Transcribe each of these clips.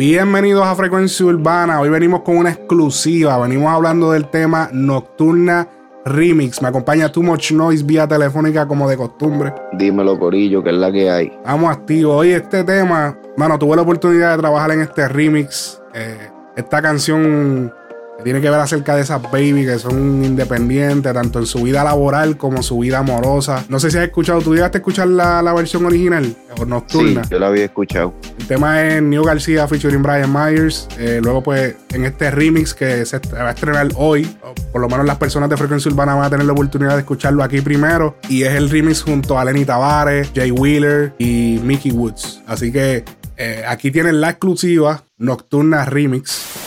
Bienvenidos a Frecuencia Urbana. Hoy venimos con una exclusiva. Venimos hablando del tema Nocturna Remix. Me acompaña Too Much Noise vía telefónica como de costumbre. Dímelo, Corillo, que es la que hay. Vamos activo. Hoy este tema, mano, tuve la oportunidad de trabajar en este remix. Eh, esta canción tiene que ver acerca de esas baby que son independientes, tanto en su vida laboral como su vida amorosa. No sé si has escuchado, ¿tú llegaste a escuchar la, versión original o nocturna? Sí, yo la había escuchado. El tema es New García featuring Brian Myers. Eh, luego, pues, en este remix que se va a estrenar hoy, por lo menos las personas de Frecuencia Urbana van a tener la oportunidad de escucharlo aquí primero. Y es el remix junto a Lenny Tavares, Jay Wheeler y Mickey Woods. Así que eh, aquí tienen la exclusiva Nocturna Remix.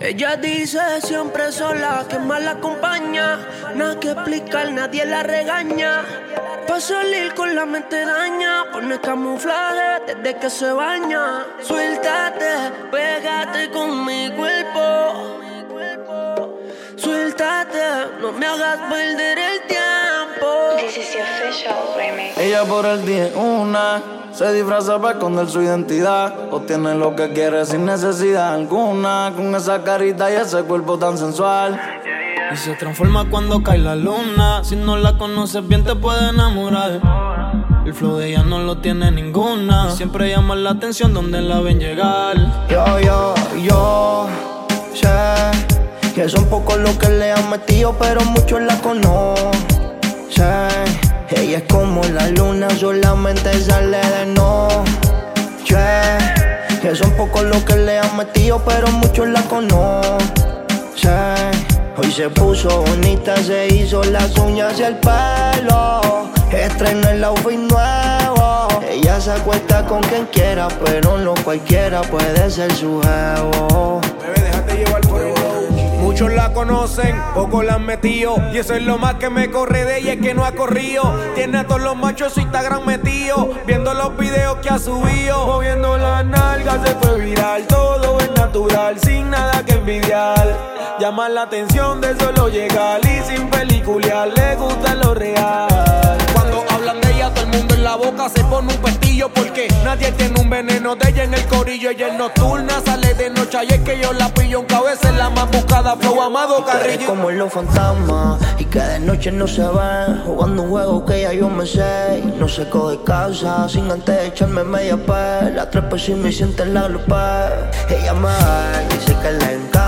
Ella dice siempre sola que mal la acompaña. Nada que explicar, nadie la regaña. Pa' salir con la mente daña, pone camuflaje desde que se baña. Suéltate, pégate con mi cuerpo. Suéltate, no me hagas perder el tiempo. This is the official remix. Ella por el día una se disfraza para esconder su identidad. Obtiene lo que quiere sin necesidad alguna. Con esa carita y ese cuerpo tan sensual. Y se transforma cuando cae la luna. Si no la conoces bien, te puede enamorar. El flow de ella no lo tiene ninguna. Siempre llama la atención donde la ven llegar. Yo, yo, yo sé que son pocos los que le han metido, pero muchos la conocen. Ella es como la luna, solamente sale de noche. Que son pocos los que le han metido, pero muchos la conocen. Hoy se puso bonita, se hizo las uñas y el pelo. Estrenó el outfit nuevo. Ella se acuesta con quien quiera, pero no cualquiera puede ser su jevo. Muchos la conocen, pocos la han metido. Y eso es lo más que me corre de ella, es que no ha corrido. Tiene a todos los machos su Instagram metido. Viendo los videos que ha subido. Moviendo las nalgas se fue viral. Todo es natural, sin nada que envidiar. Llama la atención de solo llegar y sin peliculear. Le gusta lo real. La boca se pone un pestillo. Porque nadie tiene un veneno de ella en el corillo. Ella es nocturna, sale de noche. Y es que yo la pillo en cabeza, es la más buscada flow amado Carrillo. como los fantasmas y que de noche no se ve. Jugando un juego que ya yo me sé. No se de casa sin antes echarme media La trepa si me siente en la lupa. Ella me dice que le encanta.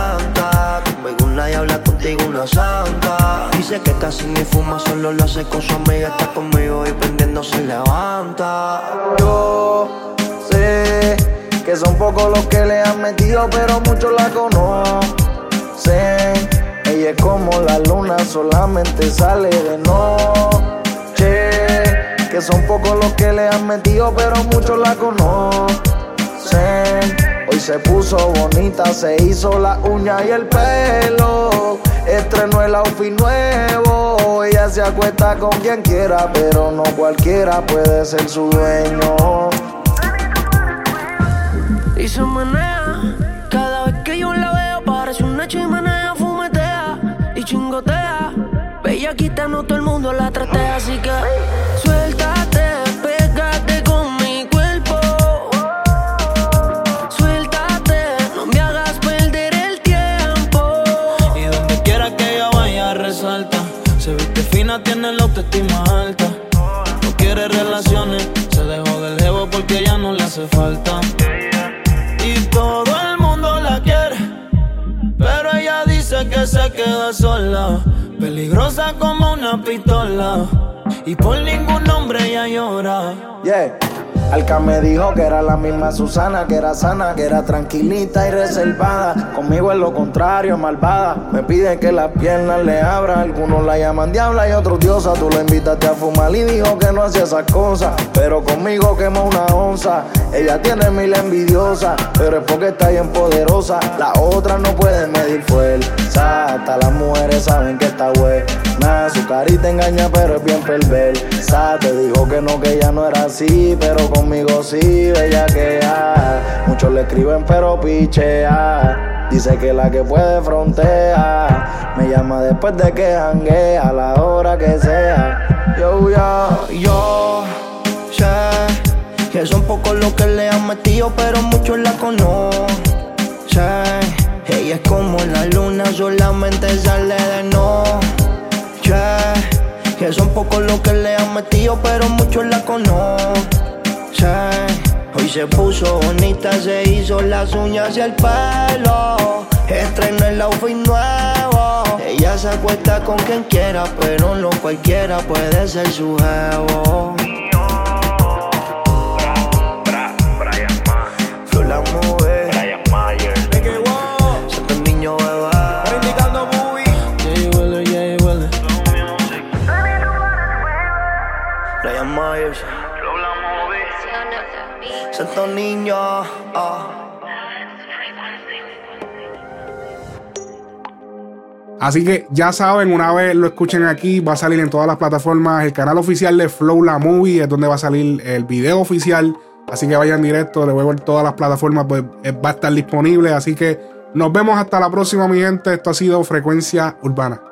Nadie habla contigo una santa. Dice que casi ni fuma, solo lo hace con su amiga. Está conmigo y prendiendo se levanta. Yo sé que son pocos los que le han metido, pero muchos la conocen. Ella es como la luna, solamente sale de noche. Que son pocos los que le han metido, pero muchos la conocen. Hoy se puso bonita, se hizo la uña y el pelo. Estrenó el outfit nuevo. Ella se acuesta con quien quiera, pero no cualquiera puede ser su dueño. Y se chimenea fumetea y chingotea. Bellaquita no todo el mundo la tratea, así que autoestima alta. No quiere relaciones, se dejó del jevo porque ya no le hace falta. Y todo que se queda sola, peligrosa como una pistola. Y por ningún hombre ella llora. Yeah. Alca me dijo que era la misma Susana, que era sana, que era tranquilita y reservada. Conmigo es lo contrario, malvada. Me piden que las piernas le abra. Algunos la llaman diabla y otros diosa. Tú la invitaste a fumar y dijo que no hacía esas cosas. Pero conmigo quemó una onza. Ella tiene mil envidiosas, pero es porque está bien poderosa. La otra no puede medir fuerza. Hasta las mujeres saben que está buena. Su carita engaña, pero es bien perversa. Te dijo que no, que ella no era así, pero conmigo sí, bella que ya. Muchos le escriben, pero pichea. Dice que la que puede frontea. Me llama después de que jangue a la hora que sea. Yo, yo, yo sé Que son pocos los que le han metido, pero muchos la conocen. Ella es como la luna, solamente sale de Que son pocos los que le han metido, pero muchos la conocen. Hoy se puso bonita, se hizo las uñas y el pelo. Estrenó el outfit nuevo. Ella se acuesta con quien quiera, pero no cualquiera puede ser su jevo. Niño. ah. Así que ya saben, una vez lo escuchen aquí, va a salir en todas las plataformas. El canal oficial de Flow La Movie es donde va a salir el video oficial. Así que vayan directo, luego en todas las plataformas pues, eh, va a estar disponible. Así que nos vemos hasta la próxima, mi gente. Esto ha sido Frecuencia Urbana.